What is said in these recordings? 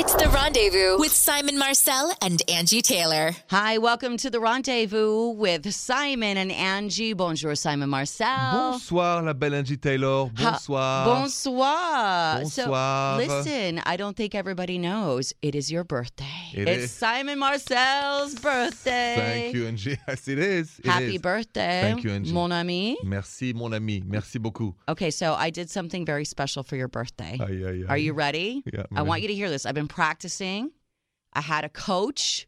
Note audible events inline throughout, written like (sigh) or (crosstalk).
It's the rendezvous with Simon Marcel and Angie Taylor. Hi, welcome to the rendezvous with Simon and Angie. Bonjour, Simon Marcel. Bonsoir, la belle Angie Taylor. Ha- Bonsoir. Bonsoir. Bonsoir. So, listen, I don't think everybody knows it is your birthday. It it's is. Simon Marcel's birthday. Thank you, Angie. (laughs) Yes, it is. It Happy is. birthday. Thank you, Angie. Mon ami. Merci, mon ami. Merci beaucoup. Okay, so I did something very special for your birthday. Aye, aye, aye. Are you ready? Yeah, I'm I want you to hear this. I've been practicing. I had a coach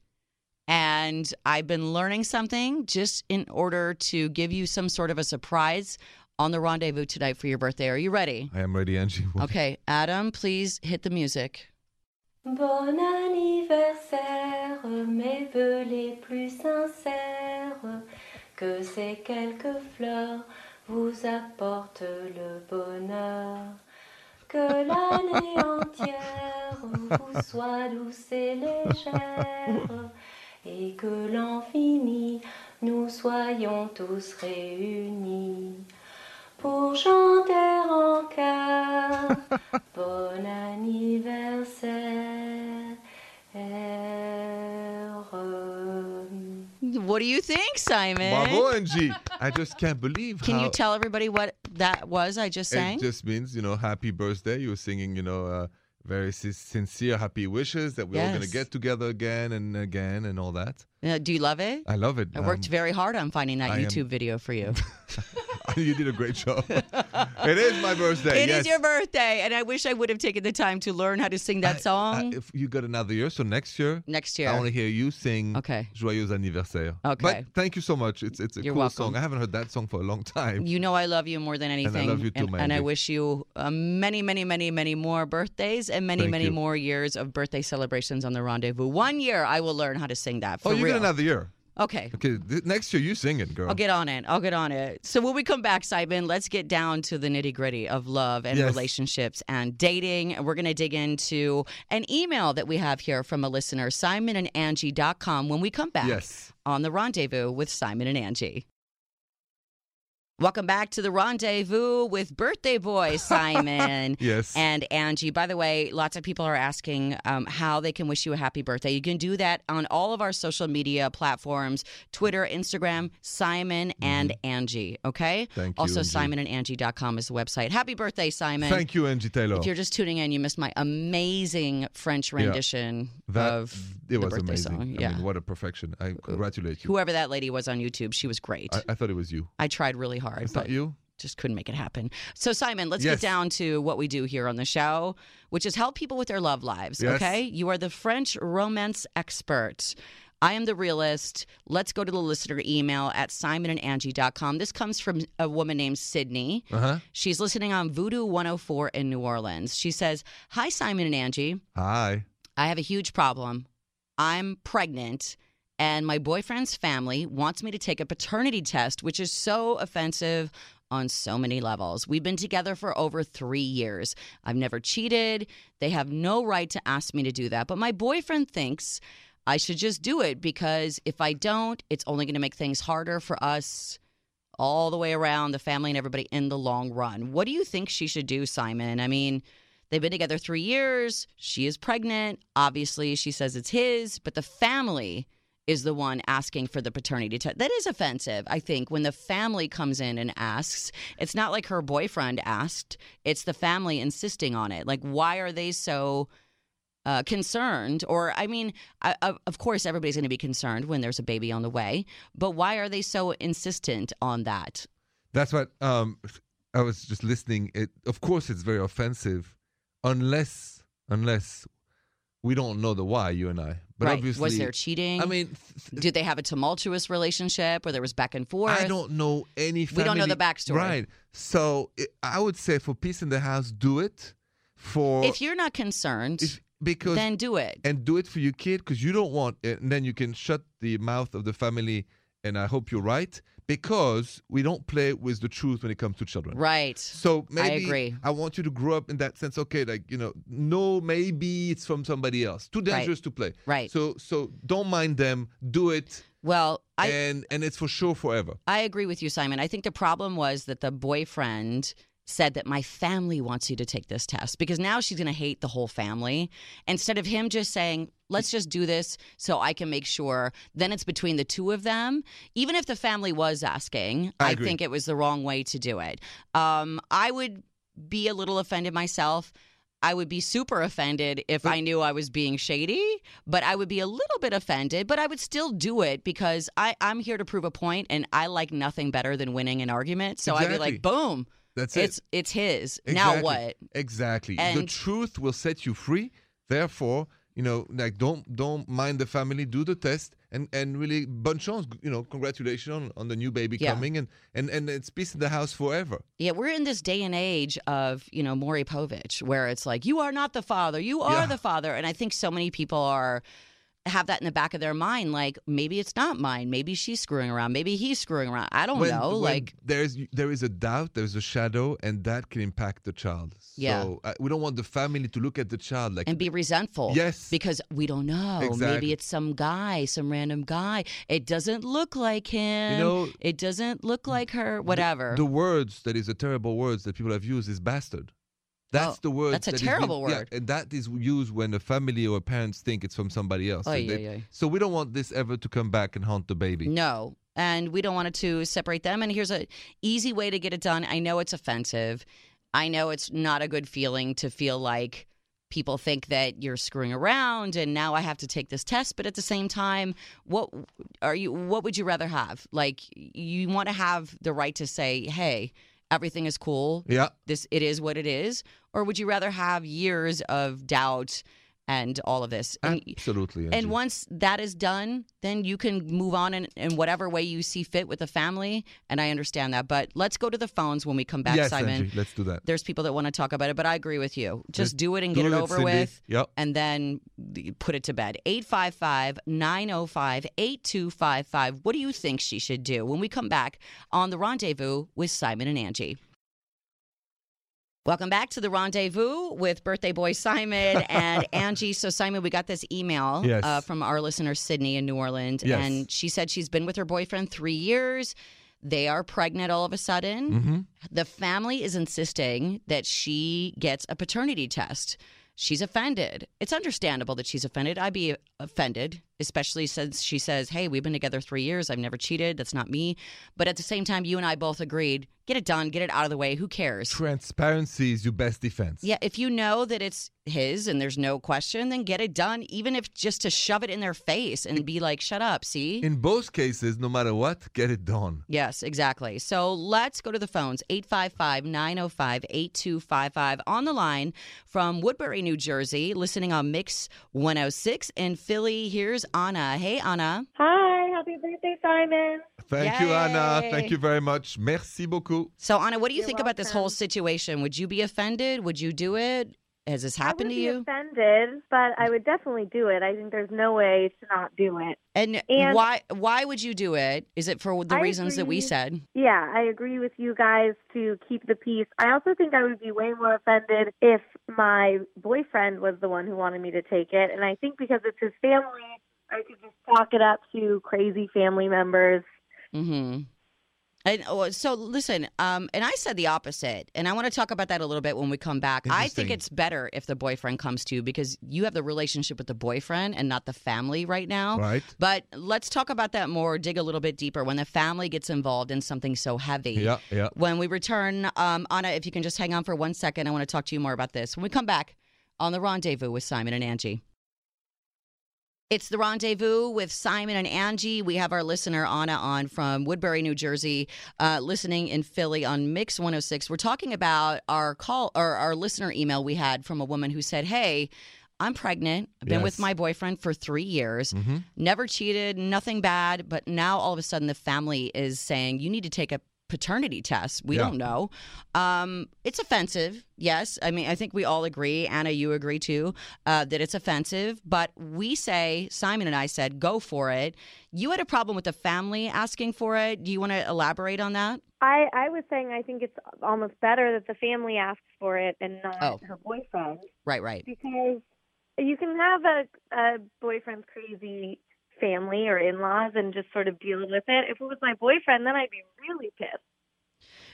and I've been learning something just in order to give you some sort of a surprise on the rendezvous tonight for your birthday. Are you ready? I am ready, Angie. What- (laughs) Okay, Adam, please hit the music. Bon anniversaire, mes voeux les plus sincères, que ces quelques fleurs vous apportent le bonheur, que l'année entière vous soit douce et légère, et que l'infini nous soyons tous réunis. Pour chanter en chœur, bon anniversaire. What do you think, Simon? Bravo, Angie. I just can't believe Can you tell everybody what that was I just sang? it just means, you know, happy birthday. You were singing, you know, uh, very sincere happy wishes that we're all going to get together again and again and all that. Uh, do you love it? I love it. I worked Um, very hard on finding that I am- YouTube video for you. (laughs) you did a great job. (laughs) it is my birthday. It is yes. your birthday, and I wish I would have taken the time to learn how to sing that I- song I- if you got another year, so next year, next year. I want to hear you sing Okay. Joyeux anniversaire. Okay. But thank you so much. It's it's a You're cool welcome. song. I haven't heard that song for a long time. You know I love you more than anything. And I love you too, and, and I wish you uh, many, many, many, many more birthdays and many, Thank many you. more years of birthday celebrations on the rendezvous. One year I will learn how to sing that. For oh, real. Get another year. Okay. Okay, th- next year you sing it, girl. I'll get on it. I'll get on it. So when we come back, Simon, let's get down to the nitty gritty of love and Yes. relationships and dating. And we're going to dig into an email that we have here from a listener, Simon simonandangie.com, when we come back Yes. on the rendezvous with Simon and Angie. Welcome back to the rendezvous with birthday boy (laughs) Simon. Yes. And Angie, by the way, lots of people are asking um, how they can wish you a happy birthday. You can do that on all of our social media platforms Twitter, Instagram, Simon and Angie. Okay? Mm-hmm. Thank you, Also, Angie. simonandangie.com is the website. Happy birthday, Simon. Thank you, Angie Taylor. If you're just tuning in, you missed my amazing French rendition that of it the was birthday amazing. song. I Yeah. mean, what a perfection. I congratulate you. Whoever that lady was on YouTube, she was great. I, I thought it was you. I tried really hard, It's but not you? just couldn't make it happen. So, Simon, let's Yes. get down to what we do here on the show, which is help people with their love lives. Yes. Okay. You are the French romance expert. I am the realist. Let's go to the listener email at simonandangie.com. This comes from a woman named Sydney. Uh huh. She's listening on Voodoo 104 in New Orleans. She says, Hi, Simon and Angie. Hi. I have a huge problem. I'm pregnant, and my boyfriend's family wants me to take a paternity test, which is so offensive on so many levels. We've been together for over three years. I've never cheated. They have no right to ask me to do that. But my boyfriend thinks I should just do it because if I don't, it's only going to make things harder for us all the way around, the family and everybody in the long run. What do you think she should do, Simon? I mean, They've been together three years. She is pregnant. Obviously, she says it's his, but the family is the one asking for the paternity test. That is offensive, I think, when the family comes in and asks. It's not like her boyfriend asked, it's the family insisting on it. Like, why are they so uh, concerned? Or, I mean, I, of of course, everybody's going to be concerned when there's a baby on the way, but why are they so insistent on that? That's what um I was just listening. It of course it's very offensive unless unless we don't know the why, you and I. But right. obviously Was there cheating? I mean th- Did they have a tumultuous relationship where there was back and forth? I don't know any family. We don't know the backstory. Right. So it, I would say for peace in the house, do it for If you're not concerned, if- because then do it. and do it for your kid because you don't want it, and then you can shut the mouth of the family. And I hope you're right because we don't play with the truth when it comes to children. Right. So maybe I, agree. I want you to grow up in that sense. Okay, like you know, no, maybe it's from somebody else. Too dangerous to play. Right. So so don't mind them. Do it, Well, I and and it's for sure forever. I agree with you, Simon. I think the problem was that the boyfriend said that my family wants you to take this test because now she's going to hate the whole family. Instead of him just saying let's just do this so i can make sure then it's between the two of them. Even if the family was asking I i, think it was the wrong way to do it. Um, i would be a little offended myself. I would be super offended if I knew I was being shady, but I would be a little bit offended, but I would still do it because I, I'm here to prove a point and I like nothing better than winning an argument. So I'd be like, boom, That's it. it's it's his. Now what? Exactly. And the truth will set you free. Therefore, you know, like don't don't mind the family. Do the test and and really bonne chance. You know, congratulations on, on the new baby Yeah. coming and and and it's peace in the house forever. Yeah, we're in this day and age of, you know, Maury Povich, where it's like, you are not the father, you are Yeah. the father. And I think so many people are have that in the back of their mind, like maybe it's not mine, maybe she's screwing around, maybe he's screwing around. I don't when, know. when like there's there is a doubt, there's a shadow, and that can impact the child. Yeah. So uh, we don't want the family to look at the child like and be resentful. Yes. Because we don't know. Maybe it's some guy, some random guy. It doesn't look like him. you know, it doesn't look like her, whatever. The words that is a terrible words that people have used is bastard. That's Oh, the word. that's a that terrible yeah, word. and that is used when a family or parents think it's from somebody else. Oy, they- oy. So we don't want this ever to come back and haunt the baby. No. And we don't want it to separate them. And here's a easy way to get it done. I know it's offensive. I know it's not a good feeling to feel like people think that you're screwing around and now I have to take this test. But at the same time, what are you what would you rather have? Like you want to have the right to say, hey, everything is cool. Yeah. This it is what it is. Or would you rather have years of doubt and all of this? And Absolutely. and once that is done, then you can move on in, in whatever way you see fit with the family. And I understand that. But let's go to the phones when we come back, yes, Simon. Angie, let's do that. There's people that want to talk about it, but I agree with you. Just Let's do it and do get it it, over Cindy. with. Yep. And then put it to bed. 855 905 8255. What do you think she should do when we come back on the rendezvous with Simon and Angie? Welcome back to the rendezvous with birthday boy Simon (laughs) and Angie. So, Simon, we got this email Yes. uh, from our listener Sydney in New Orleans, Yes. and she said she's been with her boyfriend three years. They are pregnant all of a sudden. hmm The family is insisting that she gets a paternity test. She's offended. It's understandable that she's offended. I'd be offended, especially since she says, Hey, we've been together three years. I've never cheated. That's not me. But at the same time, you and I both agreed get it done, get it out of the way. Who cares? Transparency is your best defense. Yeah, if you know that it's his and there's no question, then get it done, even if just to shove it in their face and be like, shut up, see? In both cases, no matter what, get it done. Yes, exactly. So let's go to the phones 855 905 8255 on the line from Woodbury, New Jersey, listening on Mix 106 in Philly. Here's Anna. Hey, Anna. Hi, happy birthday, Simon. Thank you, Anna. Thank you very much. Merci beaucoup. So, Anna, what do you You're think about this whole situation? Would you be offended? Would you do it? Has this happened I to would you? offended, but I would definitely do it. I think there's no way to not do it. And, And- why why would you do it? Is it for the I reasons that we agree. said? Yeah, I agree with you guys to keep the peace. I also think I would be way more offended if my boyfriend was the one who wanted me to take it. And I think because it's his family, I could just talk it up to crazy family members. Mm-hmm. And oh, so listen, um, and I said the opposite, and I want to talk about that a little bit when we come back. I think it's better if the boyfriend comes to you because you have the relationship with the boyfriend and not the family right now. Right? But let's talk about that more, dig a little bit deeper when the family gets involved in something so heavy. Yeah, yeah. When we return, um, Anna, if you can just hang on for one second, I want to talk to you more about this. When we come back on the rendezvous with Simon and Angie. It's the rendezvous with Simon and Angie. We have our listener Anna on from Woodbury, New Jersey, uh, listening in Philly on Mix 106. We're talking about our call or our listener email we had from a woman who said, "Hey, I'm pregnant. I've been with my boyfriend for three years. hmm Never cheated, nothing bad. But now all of a sudden the family is saying you need to take a paternity test. We Yeah. don't know. Um, it's offensive. Yes. I mean, I think we all agree. Anna, you agree too, uh, that it's offensive. But we say, Simon and I said, go for it. You had a problem with the family asking for it. Do you want to elaborate on that? I, I was saying I think it's almost better that the family asks for it and not Oh. her boyfriend. Right, right. because you can have a, a boyfriend's crazy family or in-laws and just sort of deal with it. If it was my boyfriend, then I'd be really pissed.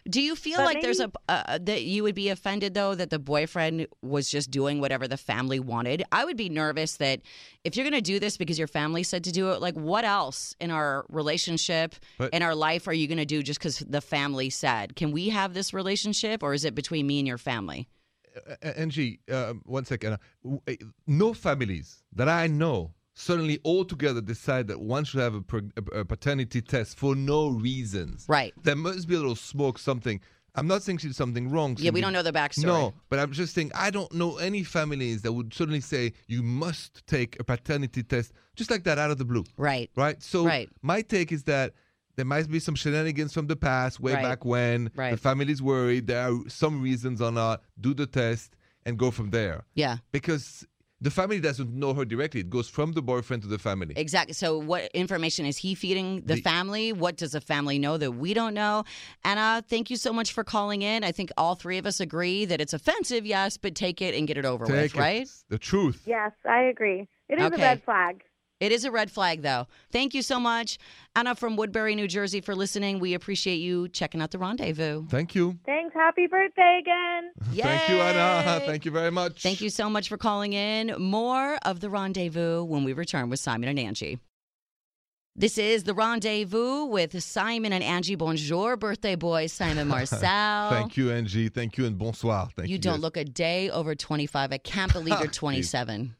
Do you feel But like there's a uh, that you would be offended though that the boyfriend was just doing whatever the family wanted? I would be nervous that if you're going to do this because your family said to do it, like what else in our relationship But- in our life are you going to do just because the family said? Can we have this relationship, or is it between me and your family? Uh, Angie, um, one second. Uh, w- uh, No families that I know suddenly all together decide that one should have a, a- a paternity test for no reasons. Right. There must be a little smoke, something. I'm not saying she did something wrong. Yeah, we don't know the backstory. No, but I'm just saying I don't know any families that would suddenly say you must take a paternity test just like that out of the blue. Right. Right? So Right. my take is that there might be some shenanigans from the past, way Right. back when. Right. The family's worried. There are some reasons or not. Do the test and go from there. Yeah. Because the family doesn't know her directly. It goes from the boyfriend to the family. Exactly. So, what information is he feeding the, The- family? What does the family know that we don't know? Anna, thank you so much for calling in. I think all three of us agree that it's offensive, yes, but take it and get it over Take with, it. right? The truth. Yes, I agree. It is Okay. a red flag. It is a red flag, though. Thank you so much, Anna from Woodbury, New Jersey, for listening. We appreciate you checking out the rendezvous. Thank you. Thanks. Happy birthday again. (laughs) Thank you, Anna. Thank you very much. Thank you so much for calling in. More of the rendezvous when we return with Simon and Angie. This is the rendezvous with Simon and Angie. Bonjour, birthday boy Simon (laughs) Marcel. Thank you, Angie. Thank you, and bonsoir. Thank you. You don't yes. look a day over 25. I can't believe you're (laughs) 27.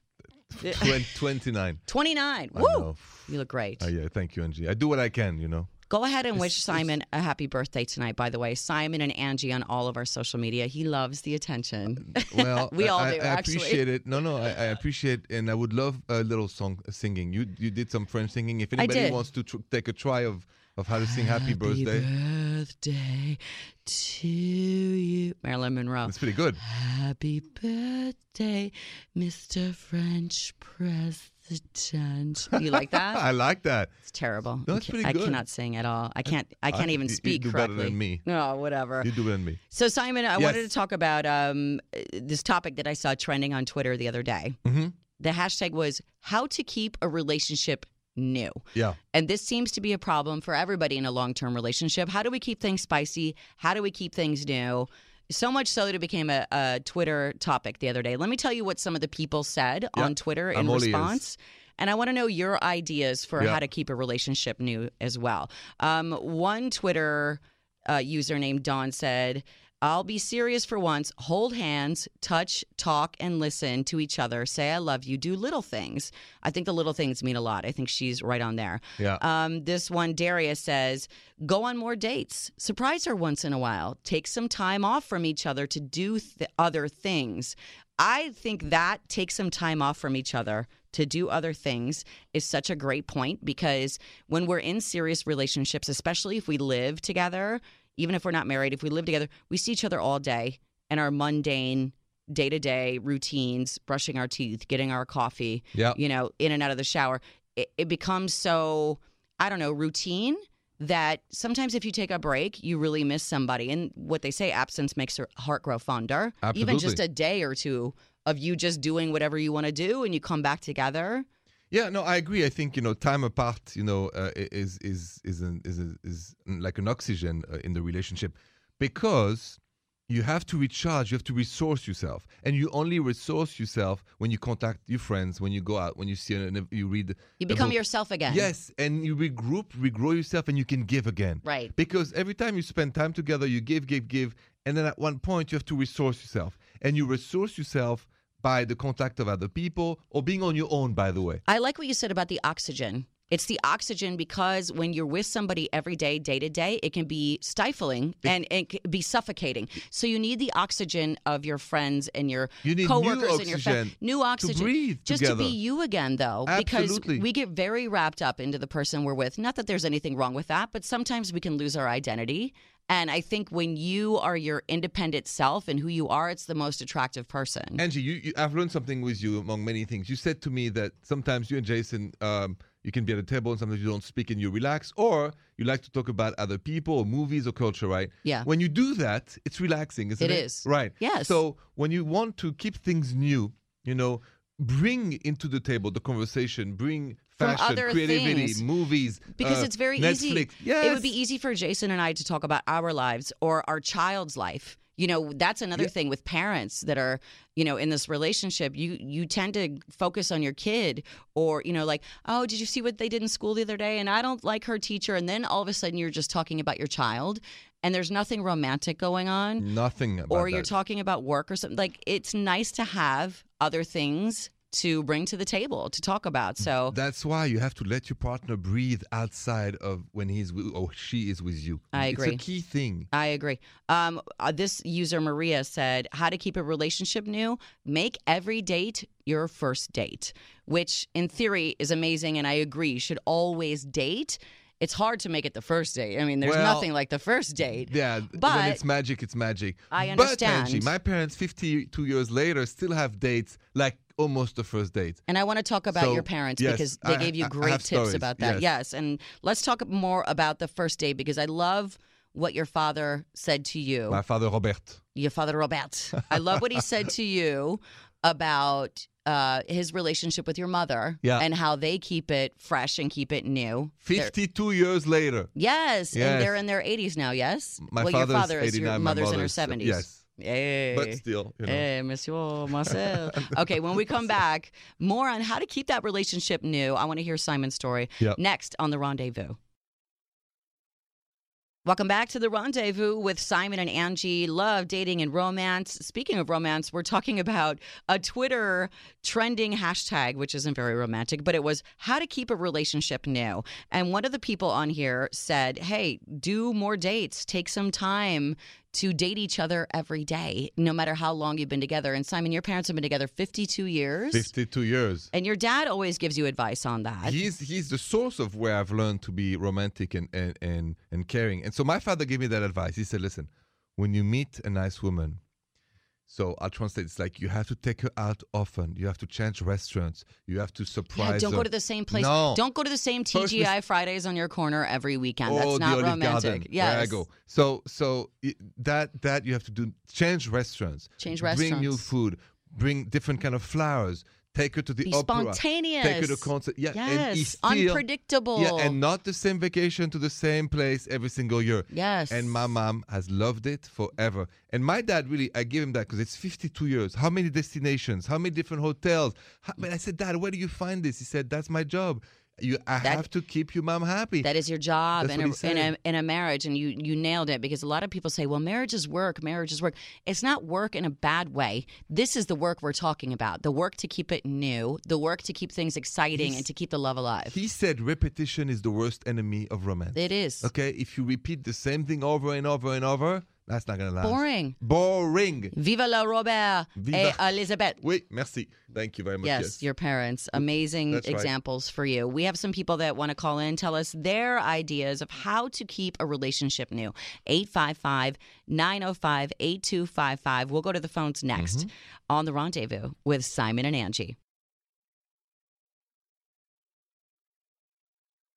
Twen- 29. 29. I Woo! know. You look great. Oh, yeah. Thank you, Angie. I do what I can, you know. Go ahead and wish Simon a happy birthday tonight, by the way. Simon and Angie on all of our social media. He loves the attention. Well, (laughs) We I- all I, do, I actually. appreciate it. No, no, I, I appreciate, and I would love a little song uh, singing. You you did some French singing. If anybody did. wants to tr- take a try of of how to sing Happy Birthday, birthday to you. Marilyn Monroe. it's pretty good. Happy birthday, Mr. French President. You like that? (laughs) I like that. It's terrible. No, it's pretty I good. I cannot sing at all. I can't. I can't even you- you speak do better correctly. than me. No, whatever. You do better than me. So Simon, I Yes. wanted to talk about um, this topic that I saw trending on Twitter the other day. Mhm. The hashtag was "How to keep a relationship new." Yeah. And this seems to be a problem for everybody in a long term relationship. How do we keep things spicy? How do we keep things new? So much so that it became a, a Twitter topic the other day. Let me tell you what some of the people said Yeah, on Twitter in I'm response. And I want to know your ideas for Yeah. how to keep a relationship new as well. Um, one Twitter uh, user named Don said, I'll be serious for once. Hold hands, touch, talk, and listen to each other. Say, I love you. Do little things. I think the little things mean a lot. I think she's right on there. Yeah. Um, this one, Darius says, go on more dates. Surprise her once in a while. Take some time off from each other to do th- other things. I think that take some time off from each other to do other things is such a great point because when we're in serious relationships, especially if we live together, even if we're not married, if we live together, we see each other all day and our mundane day to day routines, brushing our teeth, getting our coffee, Yeah. you know, in and out of the shower. It, it becomes so, I don't know, routine that sometimes if you take a break, you really miss somebody. And what they say, absence makes your heart grow fonder. Absolutely. Even just a day or two of you just doing whatever you want to do and you come back together. Yeah, no, I agree. I think you know, time apart, you know, uh, is is is an, is a, is like an oxygen uh, in the relationship, because you have to recharge. You have to resource yourself, and you only resource yourself when you contact your friends, when you go out, when you see, an, you read. You become book. yourself again. Yes, and you regroup, regrow yourself, and you can give again. Right. Because every time you spend time together, you give, give, give, and then at one point you have to resource yourself, and you resource yourself by the contact of other people or being on your own. By the way. I like what you said about the oxygen. It's the oxygen because when you're with somebody every day, day to day, it can be stifling and it can be suffocating. So you need the oxygen of your friends and your You need coworkers and your family. New oxygen. To breathe Just to be you again, though, Absolutely. because we get very wrapped up into the person we're with. Not that there's anything wrong with that, but sometimes we can lose our identity. And I think when you are your independent self and who you are, it's the most attractive person. Angie, you, you, I've learned something with you among many things. You said to me that sometimes you and Jason, um, you can be at a table and sometimes you don't speak and you relax, or you like to talk about other people or movies or culture, right? Yeah. When you do that, it's relaxing, isn't It it? is. Right. Yes. So when you want to keep things new, you know, bring into the table the conversation, bring fashion, creativity, things. movies. because uh, it's very Netflix. easy. Yes. It would be easy for Jason and I to talk about our lives or our child's life. You know, that's another Yeah. thing with parents that are, you know, in this relationship. You you tend to focus on your kid, or you know, like, oh, did you see what they did in school the other day? And I don't like her teacher. And then all of a sudden, you're just talking about your child, and there's nothing romantic going on. Nothing about or you're that. talking about work or something like it's nice to have other things to bring to the table to talk about so That's why you have to let your partner breathe outside of when he's with, or she is with you. I It's agree. a key thing. I agree. Um, uh, this user Maria said, "How to keep a relationship new? Make every date your first date," which in theory is amazing, and I agree. You should always date. It's hard to make it the first date. I mean, there's Well, nothing like the first date. Yeah, But- when it's magic, it's magic. I But understand. Angie, my parents, 52 years later, still have dates like almost the first date. And I want to talk about So, your parents yes, because they I- gave you great tips stories, about that. yes. Yes. And let's talk more about the first date because I love what your father said to you. My father, Robert. your father Robert. I love what he said to you about uh, his relationship with your mother Yeah. and how they keep it fresh and keep it new. They're- 52 years later. yes, and they're in their 80s now, yes? My well, father's your father is 89, your my mother's in her mother's, uh, 70s. yes. Hey. But still, you know. Hey, Monsieur Marcel. (laughs) okay, when we come back, more on how to keep that relationship new. I want to hear Simon's story Yep. next on The Rendezvous. Welcome back to The Rendezvous with Simon and Angie. Love, dating, and romance. Speaking of romance, we're talking about a Twitter trending hashtag, which isn't very romantic, but it was how to keep a relationship new. And one of the people on here said, hey, do more dates, take some time to date each other every day, no matter how long you've been together. And Simon, your parents have been together 52 years. 52 years. And your dad always gives you advice on that. He's he's the source of where I've learned to be romantic and, and, and, and caring. And so my father gave me that advice. He said, listen, when you meet a nice woman, so I'll translate. It's like you have to take her out often. You have to change restaurants. You have to surprise yeah, don't her. go to the same place. No. Don't go to the same TGI Fridays on your corner every weekend. Oh, That's oh, not the romantic. Where I go. So so that that you have to do. Change restaurants. Change restaurants. Bring new food. Bring different kind of flowers. Take her to the Be opera. spontaneous. Take her to concert. Yeah, and Yes. still, Unpredictable. Yeah, and not the same vacation to the same place every single year. Yes. And my mom has loved it forever. And my dad really, I give him that because it's 52 years. How many destinations? How many different hotels? How, but I said, Dad, where do you find this? He said, That's my job. You, I That- have to keep your mom happy. That is your job in a, in, a, in a marriage, and you you nailed it because a lot of people say, "Well, marriage is work. Marriage is work." It's not work in a bad way. This is the work we're talking about: the work to keep it new, the work to keep things exciting, He's- and to keep the love alive. he said repetition is the worst enemy of romance. it is Okay, if you repeat the same thing over and over and over, that's not gonna last. boring. Boring. Viva la Robert Viva- et Elizabeth. Oui, merci. Thank you very much. Yes, your parents. Amazing That's right. examples for you. We have some people that want to call in, tell us their ideas of how to keep a relationship new. 855 905 8255. We'll go to the phones next Mm-hmm. on The Rendezvous with Simon and Angie.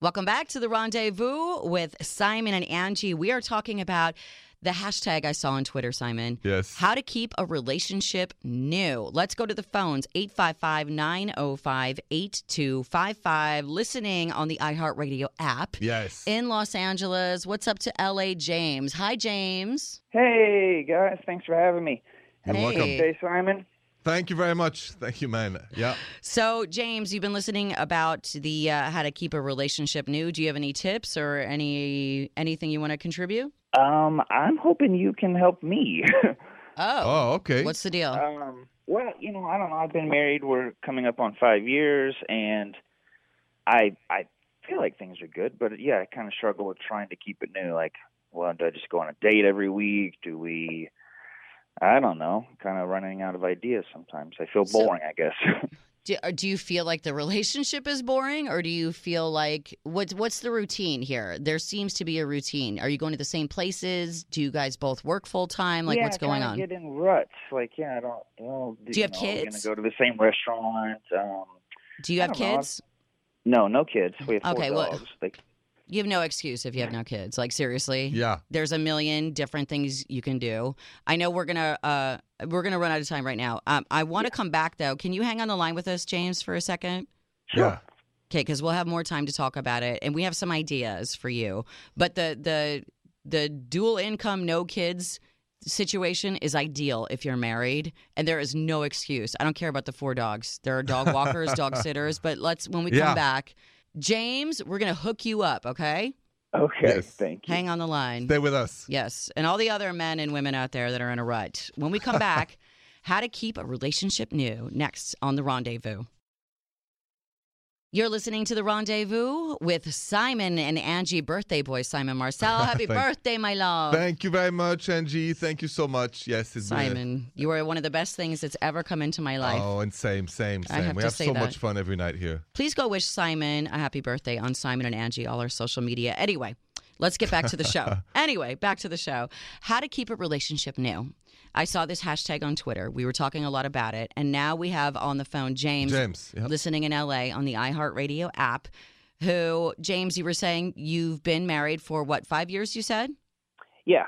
Welcome back to The Rendezvous with Simon and Angie. We are talking about the hashtag I saw on Twitter, Simon. Yes. How to keep a relationship new. Let's go to the phones 855 905 8255. Listening on the iHeartRadio app Yes. in Los Angeles. What's up to LA, James? Hi, James. Hey guys, thanks for having me. You're Hey. welcome. Hey Simon. Thank you very much. Thank you, man. Yeah. So, James, you've been listening about the uh, how to keep a relationship new. Do you have any tips or any anything you want to contribute? Um, I'm hoping you can help me. (laughs) Oh, Oh, okay. what's the deal? um, well, you know, I don't know. I've been married. We're coming up on five years, and I I feel like things are good, but yeah, I kind of struggle with trying to keep it new. Like, well, do I just go on a date every week? Do we? I don't know. Kind of running out of ideas sometimes. I feel So- boring. I guess. (laughs) Do, do you feel like the relationship is boring, or do you feel like what's what's the routine here? There seems to be a routine. Are you going to the same places? Do you guys both work full time? Like, yeah, what's going on? Get in ruts. Like, yeah, I don't. You know, Do you have know, kids? gonna go to the same restaurant. Um, Do you have don't know. kids? No, no kids. We have four Okay, well- dogs. They You have no excuse if you have no kids. Like seriously. Yeah. There's a million different things you can do. I know we're gonna uh we're gonna run out of time right now. Um, I want to come back though. Can you hang on the line with us, James, for a second? Yeah. Okay, because we'll have more time to talk about it, and we have some ideas for you. But the the the dual income, no kids situation is ideal if you're married, and there is no excuse. I don't care about the four dogs. There are dog walkers, dog (laughs) sitters, but let's when we Yeah. come back, James, we're gonna hook you up. Okay, Okay, Yes. thank you. hang on the line. Stay with us. Yes, and all the other men and women out there that are in a rut. When we come (laughs) back, how to keep a relationship new next on the rendezvous. You're listening to the rendezvous with Simon and Angie, birthday boy Simon Marcel. (laughs) Happy birthday, my love. Thank you very much, Angie. Thank you so much. Yes, it's Simon, you are one of the best things that's ever come into my life. Oh, and same, same, I same. have we to have say so that. much fun every night here. Please go wish Simon a happy birthday on Simon and Angie, all our social media. Anyway, let's get back to the show. (laughs) anyway, back to the show. How to keep a relationship new. I saw this hashtag on Twitter. We were talking a lot about it. And now we have on the phone James, James, yep. listening in LA on the iHeartRadio app. Who, James, you were saying you've been married for what, five years, you said? Yeah.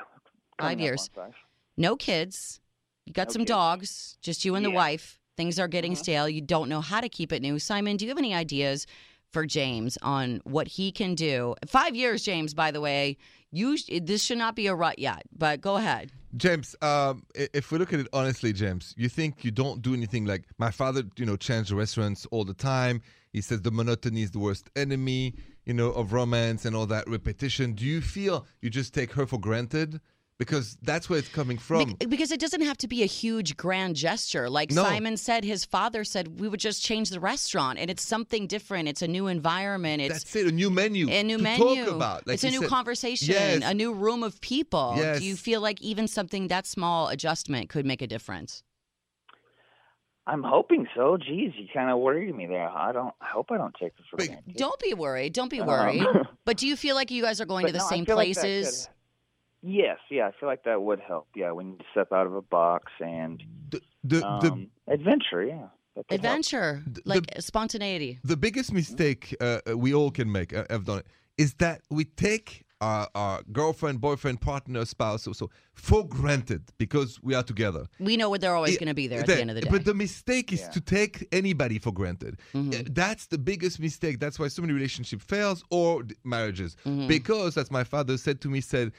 Five years. on five. No kids. You got No some kids. dogs, just you and the wife. Things are getting Uh-huh. stale. You don't know how to keep it new. Simon, do you have any ideas for James on what he can do? Five years, James, by the way. You sh- this should not be a rut yet, but go ahead. James, um, if we look at it honestly, James, you think you don't do anything like my father, you know, changed restaurants all the time. He says the monotony is the worst enemy, you know, of romance and all that repetition. Do you feel you just take her for granted? Because that's where it's coming from. Bec- because it doesn't have to be a huge grand gesture. Like No. Simon said, his father said we would just change the restaurant, and it's something different. It's a new environment. It's that's it, a new menu. a new to menu. talk about. Like it's a new said. conversation, Yes. a new room of people. Yes. Do you feel like even something that small adjustment could make a difference? I'm hoping so. Geez, you kind of worried me there. I don't. I hope I don't take this for granted. Don't be worried. Don't be Um, worried. (laughs) but do you feel like you guys are going to the no, same feel like places? could- yes, yeah, I feel like that would help. Yeah, we need to step out of a box and The, the, um, the, adventure. Yeah, that could help. Adventure, The- like spontaneity. the biggest mistake uh, uh, we all can make, uh, I've done it, is that we take our, our girlfriend, boyfriend, partner, spouse, so, so for granted because we are together. We know they're always going to be there at that- the end of the day. But the mistake is Yeah. to take anybody for granted. Mhm. Uh, That's the biggest mistake. That's why so many relationships fails or d- marriages. Mhm. Because as my father said to me, said,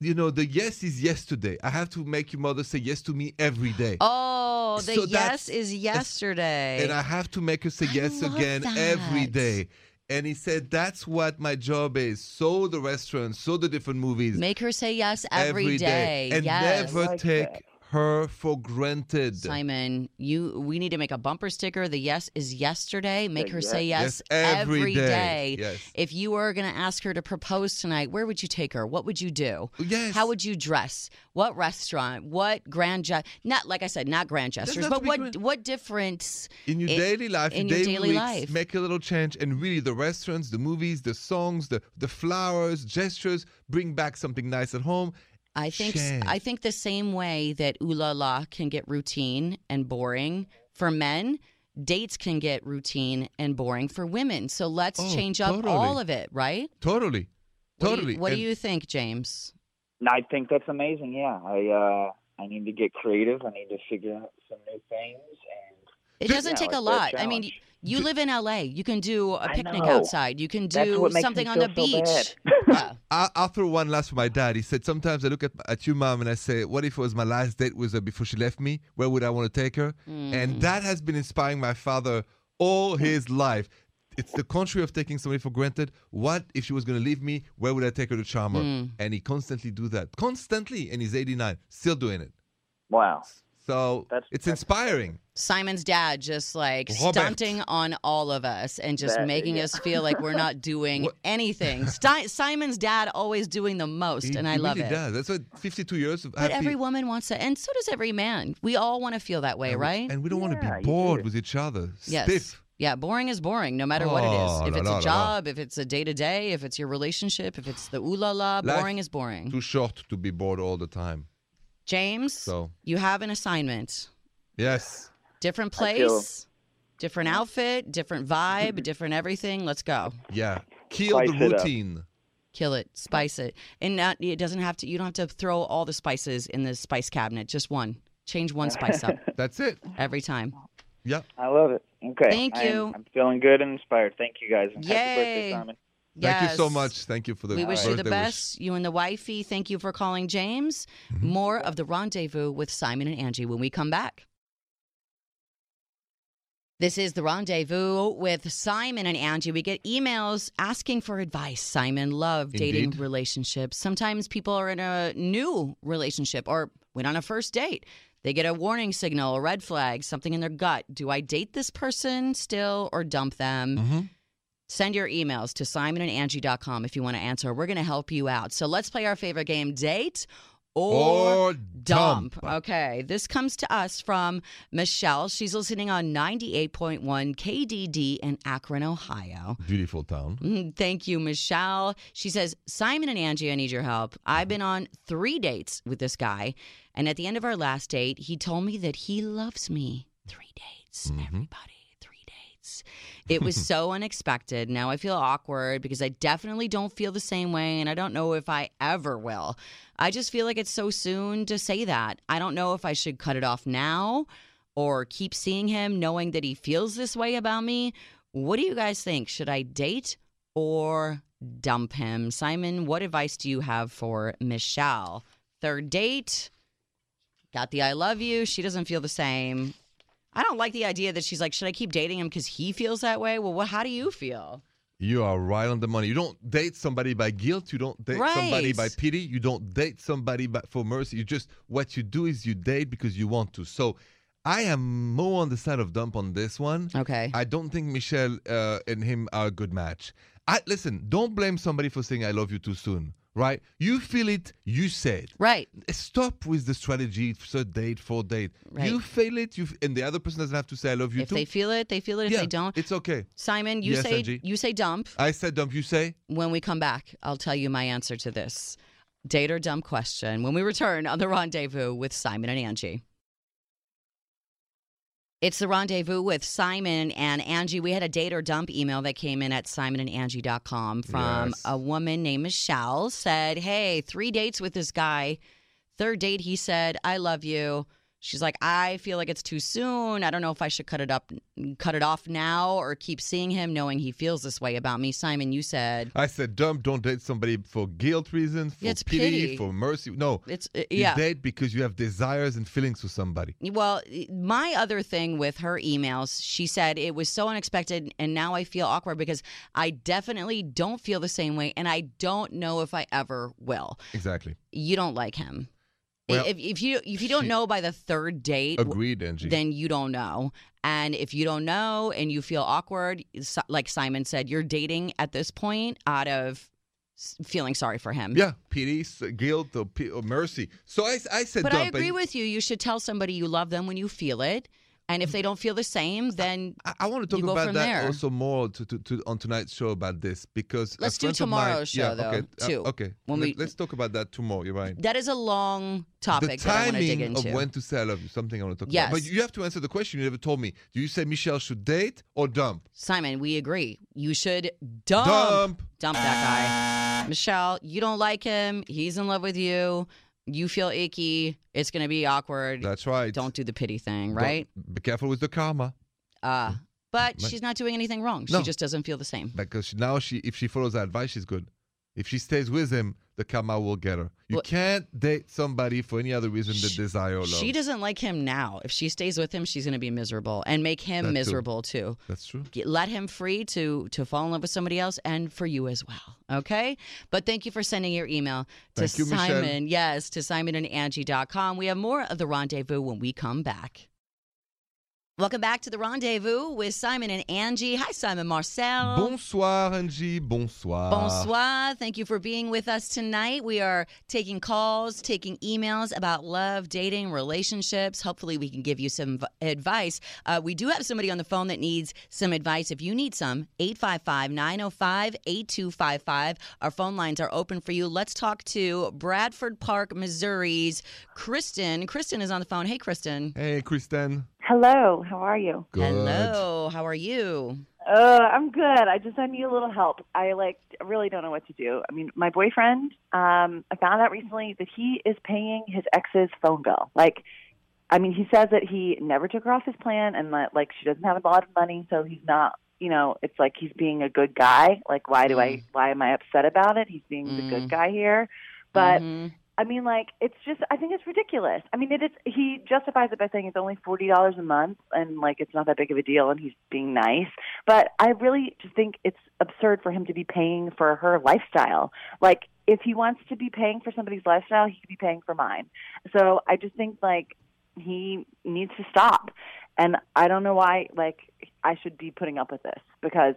you know, the yes is yesterday. I have to make your mother say yes to me every day. oh, the So yes is yesterday. and I have to make her say I yes again every that. day. And he said, that's what my job is. So the restaurants, so the different movies. Make her say yes every day. And yes. never Like take that. Her for granted. Simon, you we need to make a bumper sticker. The yes is yesterday. Make Say her yes. say yes, Yes, every every day. day. Yes. If you were going to ask her to propose tonight, where would you take her? What would you do? Yes. How would you dress? What restaurant? What grand ge- not like I said, not grand gestures, but what grand. what difference in your in- daily life, in your your daily, daily weeks, life. make a little change, and really the restaurants, the movies, the songs, the the flowers, gestures, bring back something nice at home. I think Change. I think the same way that ooh la la can get routine and boring for men, dates can get routine and boring for women. So let's Oh, change up totally. all of it, right? Totally, What do you- totally. What do you think, James? I think that's amazing. Yeah, I uh, I need to get creative. I need to figure out some new things and. It doesn't Yeah, take a lot. that I mean, challenge. You live in LA. You can do a picnic outside. You can do something on the feel so beach. yeah. (laughs) I, I'll throw one last for my dad. He said, Sometimes I look at, at you, mom, and I say, What if it was my last date with her before she left me? Where would I want to take her? Mm. And that has been inspiring my father all his life. It's the contrary of taking somebody for granted. What if she was going to leave me? Where would I take her to charm her? Mm. And he constantly do that. Constantly. And he's 89, still doing it. Wow. So That's- it's that's inspiring. Simon's dad just like Robert. stunting on all of us and just That- making yeah. us feel like we're not doing anything. Sti- Simon's dad always doing the most, He, and I he love really it. does. That's what 52 years of But happy- every woman wants to, and so does every man. We all want to feel that way, and we- right? And we don't want to be bored with each other. Yes. Stiff. Yeah, boring is boring, no matter what it Oh. If la, it's la, la, a la. job, if it's a day to day, if it's your relationship, if it's the ooh la la, Life- boring is boring. Too short to be bored all the time. James, So, you have an assignment. yes. Different place, different outfit, different vibe, mm-hmm. different everything. Let's go. Yeah. Kill the Spice it routine. Kill it, spice it, and not, it doesn't have to. You don't have to throw all the spices in the spice cabinet. Just one. Change one spice up (laughs) That's it. every time. Yep. I love it. Okay. Thank I am- you. I'm feeling good and inspired. Thank you guys. And Happy birthday, Yay. Simon. Thank you so much. Thank you for the We wish you the birthday wish. best. You and the wifey. Thank you for calling James. More of the rendezvous with Simon and Angie when we come back. This is the rendezvous with Simon and Angie. We get emails asking for advice. Simon, love, dating, Indeed. relationships. Sometimes people are in a new relationship or went on a first date. They get a warning signal, a red flag, something in their gut. Do I date this person still or dump them? Mhm. Send your emails to simonandangie.com if you want to answer. We're going to help you out. So let's play our favorite game date or, Or dump. dump. Okay. This comes to us from Michelle. She's listening on 98.1 KDD in Akron, Ohio. Beautiful town. Mm, Thank you, Michelle. She says, Simon and Angie, I need your help. I've been on three dates with this guy. And at the end of our last date, he told me that he loves me. Three dates, everybody. It was (laughs) so unexpected. Now I feel awkward because I definitely don't feel the same way, and I don't know if I ever will. I just feel like it's so soon to say that. I don't know if I should cut it off now or keep seeing him knowing that he feels this way about me. What do you guys think? Should I date or dump him? Simon, what advice do you have for Michelle? Third date, got the I love you. She doesn't feel the same. I don't like the idea that she's like, should I keep dating him because he feels that way? Well, what, how do you feel? You are right on the money. You don't date somebody by guilt. You don't date somebody by pity. You don't date somebody by, for mercy. You just what you do is you date because you want to. So, I am more on the side of dump on this one. Okay. I don't think Michelle uh, and him are a good match. I listen. Don't blame somebody for saying "I love you" too soon. Right? You feel it. You say it. right. Stop with the strategy. Third date, fourth date. Right. You feel it. You and the other person doesn't have to say "I love you" If too. they feel it, they feel it. If yeah, they don't, it's okay. Simon, you Yes, say Angie. you say dump. I said dump. You say. When we come back, I'll tell you my answer to this date or dump question when we return on the rendezvous with Simon and Angie. It's the rendezvous with Simon and Angie. We had a date or dump email that came in at simonandangie.com from Yes. a woman named Michelle. Said, Hey, three dates with this guy. Third date, he said, I love you. She's like, I feel like it's too soon. I don't know if I should cut it up, cut it off now, or keep seeing him, knowing he feels this way about me. Simon, you said I said dumb. Don't date somebody for guilt reasons, for it's pity, pity. for mercy. No, it's uh, you yeah. date because you have desires and feelings for somebody. Well, my other thing with her emails, she said it was so unexpected, and now I feel awkward because I definitely don't feel the same way, and I don't know if I ever will. Exactly. You don't like him. Well, if, if you if you don't know by the third date, Agreed, Angie. then you don't know. And if you don't know and you feel awkward, like Simon said, you're dating at this point out of feeling sorry for him. yeah, pity, guilt, uh, or, uh, mercy. So I, I said But. I agree with you. You should tell somebody you love them when you feel it. And if they don't feel the same, then I, I want to talk about that there. also more to, to, to on tonight's show about this because Let's do tomorrow's show, yeah, though, okay, uh, too, okay, when Let, we- us talk about that tomorrow. You're right. that is a long the topic that I dig timing into. of when to say I love you, something I want to talk Yes. about. But you have to answer the question you never told me. Do you say Michelle should date or dump? Simon, we agree. You should dump. Dump. Dump that guy. Michelle, you don't like him. He's in love with you. You feel icky. It's going to be awkward. That's right. Don't do the pity thing, Don't- right? Be careful with the karma. Uh, but she's not doing anything wrong. She No. just doesn't feel the same. Because now she, if she follows that advice, she's good. If she stays with him, the karma will get her. You Well- can't date somebody for any other reason than desire or love. She doesn't like him now. If she stays with him, she's going to be miserable and make him That miserable too. That's true. Let him free to to fall in love with somebody else and for you as well. Okay? But thank you for sending your email to Thank you. Simon. Yes, to simonandangie.com. We have more of the rendezvous when we come back. Welcome back to the rendezvous with Simon and Angie. Hi, Simon Marcel. Bonsoir, Angie. Bonsoir. Bonsoir. Thank you for being with us tonight. We are taking calls, taking emails about love, dating, relationships. Hopefully, we can give you some v- advice. Uh, we do have somebody on the phone that needs some advice. If you need some, 855 905 8255. Our phone lines are open for you. Let's talk to Bradford Park, Missouri's Kristen. Kristen is on the phone. Hey, Kristen. Hey, Kristen. Hello, how are you? Good. Hello. How are you? Uh, I'm good. I just I need a little help. I like really don't know what to do. I mean, my boyfriend, um, I found out recently that he is paying his ex's phone bill. Like, I mean, he says that he never took her off his plan, and that like she doesn't have a lot of money, so he's not. You know, it's like he's being a good guy. Like, why do I? Why am I upset about it? He's being the good guy here, but Mhm. I mean, like, it's just, I think it's ridiculous. I mean, it is, he justifies it by saying it's only $40 a month and, like, it's not that big of a deal and he's being nice. But I really just think it's absurd for him to be paying for her lifestyle. Like, if he wants to be paying for somebody's lifestyle, he could be paying for mine. So I just think, like, he needs to stop. And I don't know why, like, I should be putting up with this because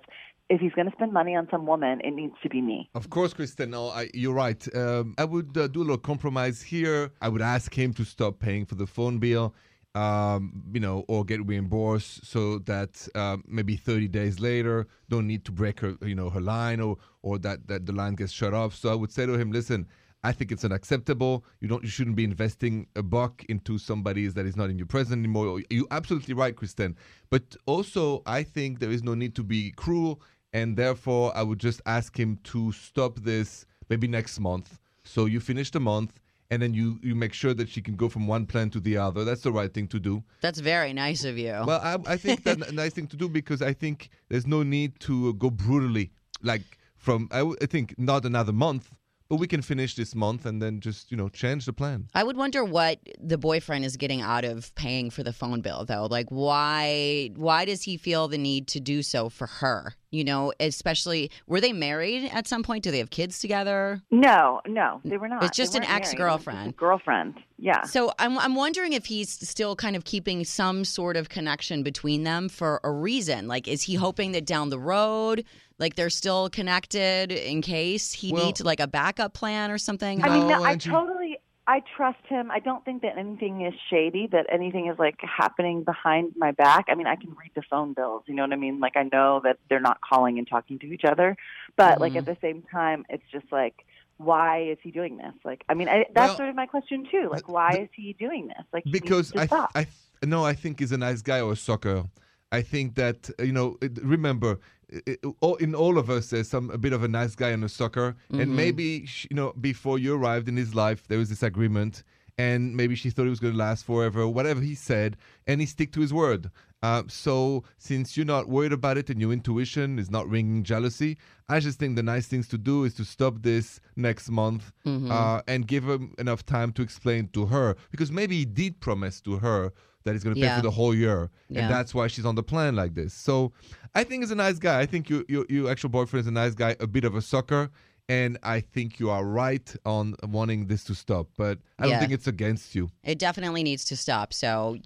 if he's going to spend money on some woman, it needs to be me. Of course, Kristen. No, I, you're right. Um, I would uh, do a little compromise here. I would ask him to stop paying for the phone bill, um, you know, or get reimbursed so that um, maybe 30 days later, don't need to break her, you know, her line or or that that the line gets shut off. So I would say to him, listen. I think it's unacceptable. You don't. You shouldn't be investing a buck into somebody that is not in your presence anymore. You're absolutely right, Kristen. But also, I think there is no need to be cruel and therefore I would just ask him to stop this maybe next month. So you finish the month, and then you you make sure that she can go from one plan to the other. That's the right thing to do. That's very nice of you. Well, I, I think that's (laughs) a nice thing to do because I think there's no need to go brutally. Like from I think not another month, but we can finish this month and then just you know change the plan. I would wonder what the boyfriend is getting out of paying for the phone bill though. Like why why does he feel the need to do so for her? You know, especially were they married at some point? Do they have kids together? No, no, they were not. It's just an weren't married. It was just a ex-girlfriend. Girlfriend, yeah. So I'm I'm wondering if he's still kind of keeping some sort of connection between them for a reason. Like is he hoping that down the road like they're still connected in case he Well- needs like a backup plan or something? I mean, No, no, I totally, I trust him. I don't think that anything is shady, that anything is like happening behind my back. I mean, I can read the phone bills. You know what I mean? Like I know that they're not calling and talking to each other, but like Mm-hmm. at the same time, it's just like. Why is he doing this? Like, I mean, I, that's Well, sort of my question too. Like, why is he doing this? Like, because I, th-. I th- no, I think he's a nice guy or a sucker. I think that you know. Remember, i- i- in all of us, there's some a bit of a nice guy and a sucker, and maybe you know before you arrived in his life, there was this agreement, and maybe she thought it was going to last forever. Whatever he said, and he stick to his word. Uh, so since you're not worried about it and your intuition is not ringing jealousy, I just think the nice things to do is to stop this next month uh, and give him enough time to explain to her because maybe he did promise to her that he's going to pay Yeah. for the whole year, Yeah. and that's why she's on the plan like this. So I think he's a nice guy. I think you, you, your actual boyfriend is a nice guy, a bit of a sucker. And I think you are right on wanting this to stop, but I Yeah. don't think it's against you. It definitely needs to stop. So,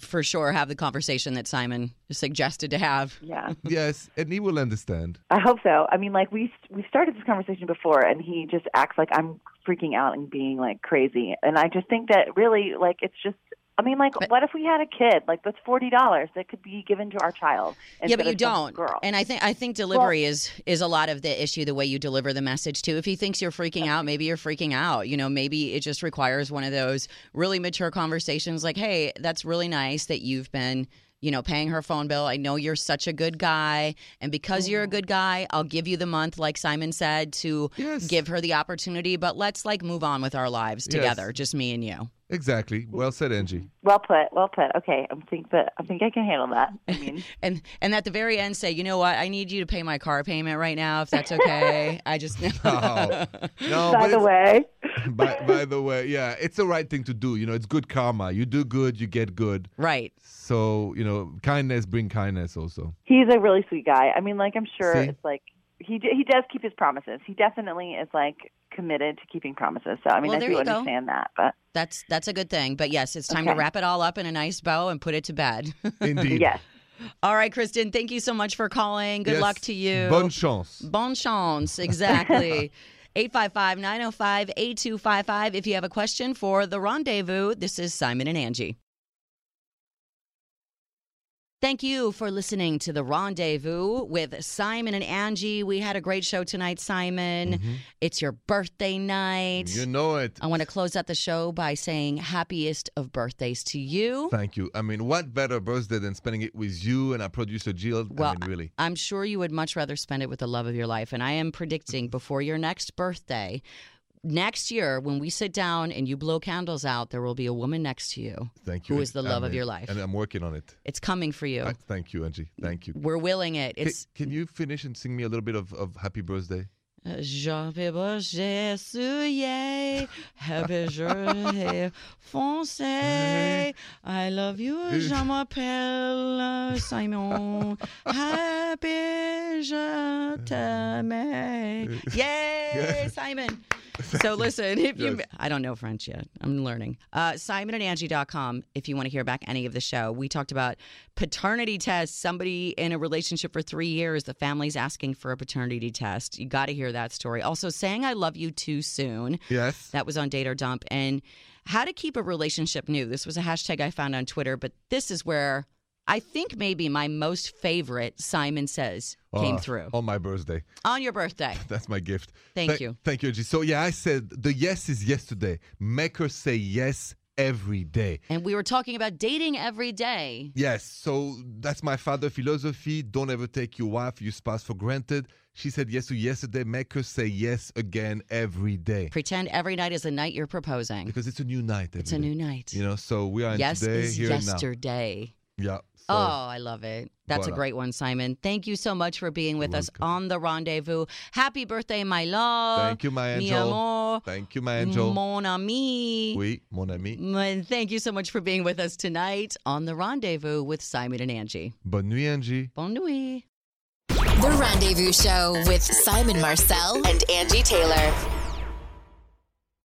for sure, have the conversation that Simon suggested to have. yeah. (laughs) yes, and he will understand. I hope so. I mean, like we we started this conversation before, and he just acts like I'm freaking out and being like crazy. And I just think that really, like, it's just. I mean, like, what if we had a kid? Like, that's forty dollars that could be given to our child. yeah, but you don't. Girl. And I think I think delivery is is a lot of the issue. The way you deliver the message too. If he thinks you're freaking out, maybe you're freaking out. You know, maybe it just requires one of those really mature conversations. Like, hey, that's really nice that you've been. You know, paying her phone bill. I know you're such a good guy. And because you're a mm-hmm. good guy, I'll give you the month, like Simon said, to Yes. give her the opportunity. But let's like move on with our lives Yes. together, just me and you. Exactly. Well said, Angi. Mm-hmm. well put. Well put. Okay, I think that I think I can handle that. I (laughs) mean, And and at the very end, say, you know what? I need you to pay my car payment right now, if that's okay. (laughs) I just (laughs) Oh, no, by but the way, by, by the way, yeah, it's the right thing to do. You know, it's good karma. You do good, you get good. right. So, you know, kindness bring kindness also. he's a really sweet guy. I mean, like, I'm sure See? it's like he d- he does keep his promises. He definitely is like committed to keeping promises. So I mean, Well, I there do you go. understand that, but That's that's a good thing. But yes, it's time to wrap it all up in a nice bow and put it to bed. (laughs) Indeed. yes. all right, Kristen, thank you so much for calling. Good Yes. luck to you. Bonne chance. Bon chance, (laughs) exactly. 855 905 8255. If you have a question for the rendezvous, this is Simon and Angi. Thank you for listening to the Rendezvous with Simon and Angi. We had a great show tonight, Simon. It's your birthday night. Mm-hmm. You know it. I want to close out the show by saying happiest of birthdays to you. Thank you. I mean, what better birthday than spending it with you and our producer Jill? Well, I mean, really. I'm sure you would much rather spend it with the love of your life. And I am Mm-hmm. predicting before your next birthday, next year, when we sit down and you blow candles out, there will be a woman next to you Thank you. who is the I love of your life. And I'm working on it. It's coming for you. Uh, Thank you, Angi. Thank you. We're willing it. It's Can, you finish and sing me a little bit of, of Happy Birthday? Jean Pébrochet souillé, happy journée foncé. I love you, je (laughs) m'appelle Simon. Happy je t'aime. (laughs) Yay, Simon. So listen, if you Yes. I don't know French yet. I'm learning. Uh simonandangie.com if you want to hear back any of the show. We talked about paternity tests. Somebody in a relationship for 3 years, the family's asking for a paternity test. You got to hear that story. Also saying I love you too soon. Yes. That was on Date or Dump and how to keep a relationship new. This was a hashtag I found on Twitter, but this is where I think maybe my most favorite Simon says came Uh, through On my birthday. on your birthday. (laughs) That's my gift. Thank Tha- you. Thank you, Angi. So, yeah, I said the yes is yesterday. Make her say yes every day. And we were talking about dating every day. Yes, so that's my father philosophy. Don't ever take your wife, your spouse for granted. She said yes to yesterday. Make her say yes again every day. Pretend every night is the night you're proposing. Because it's a new night. It's a every new night. You know, so we are in yes today, is here and yesterday. now. Yeah. Oh, I love it. That's a great one, Simon. Thank you so much for being with us welcome. on the rendezvous. Happy birthday, my love. Thank you, my Mi angel. amor. Thank you, my angel. Mon ami. Oui, mon ami. And thank you so much for being with us tonight on the rendezvous with Simon and Angi. Bonne nuit, Angi. Bon nuit. The Rendezvous Show with Simon Marcel and Angi Taylor.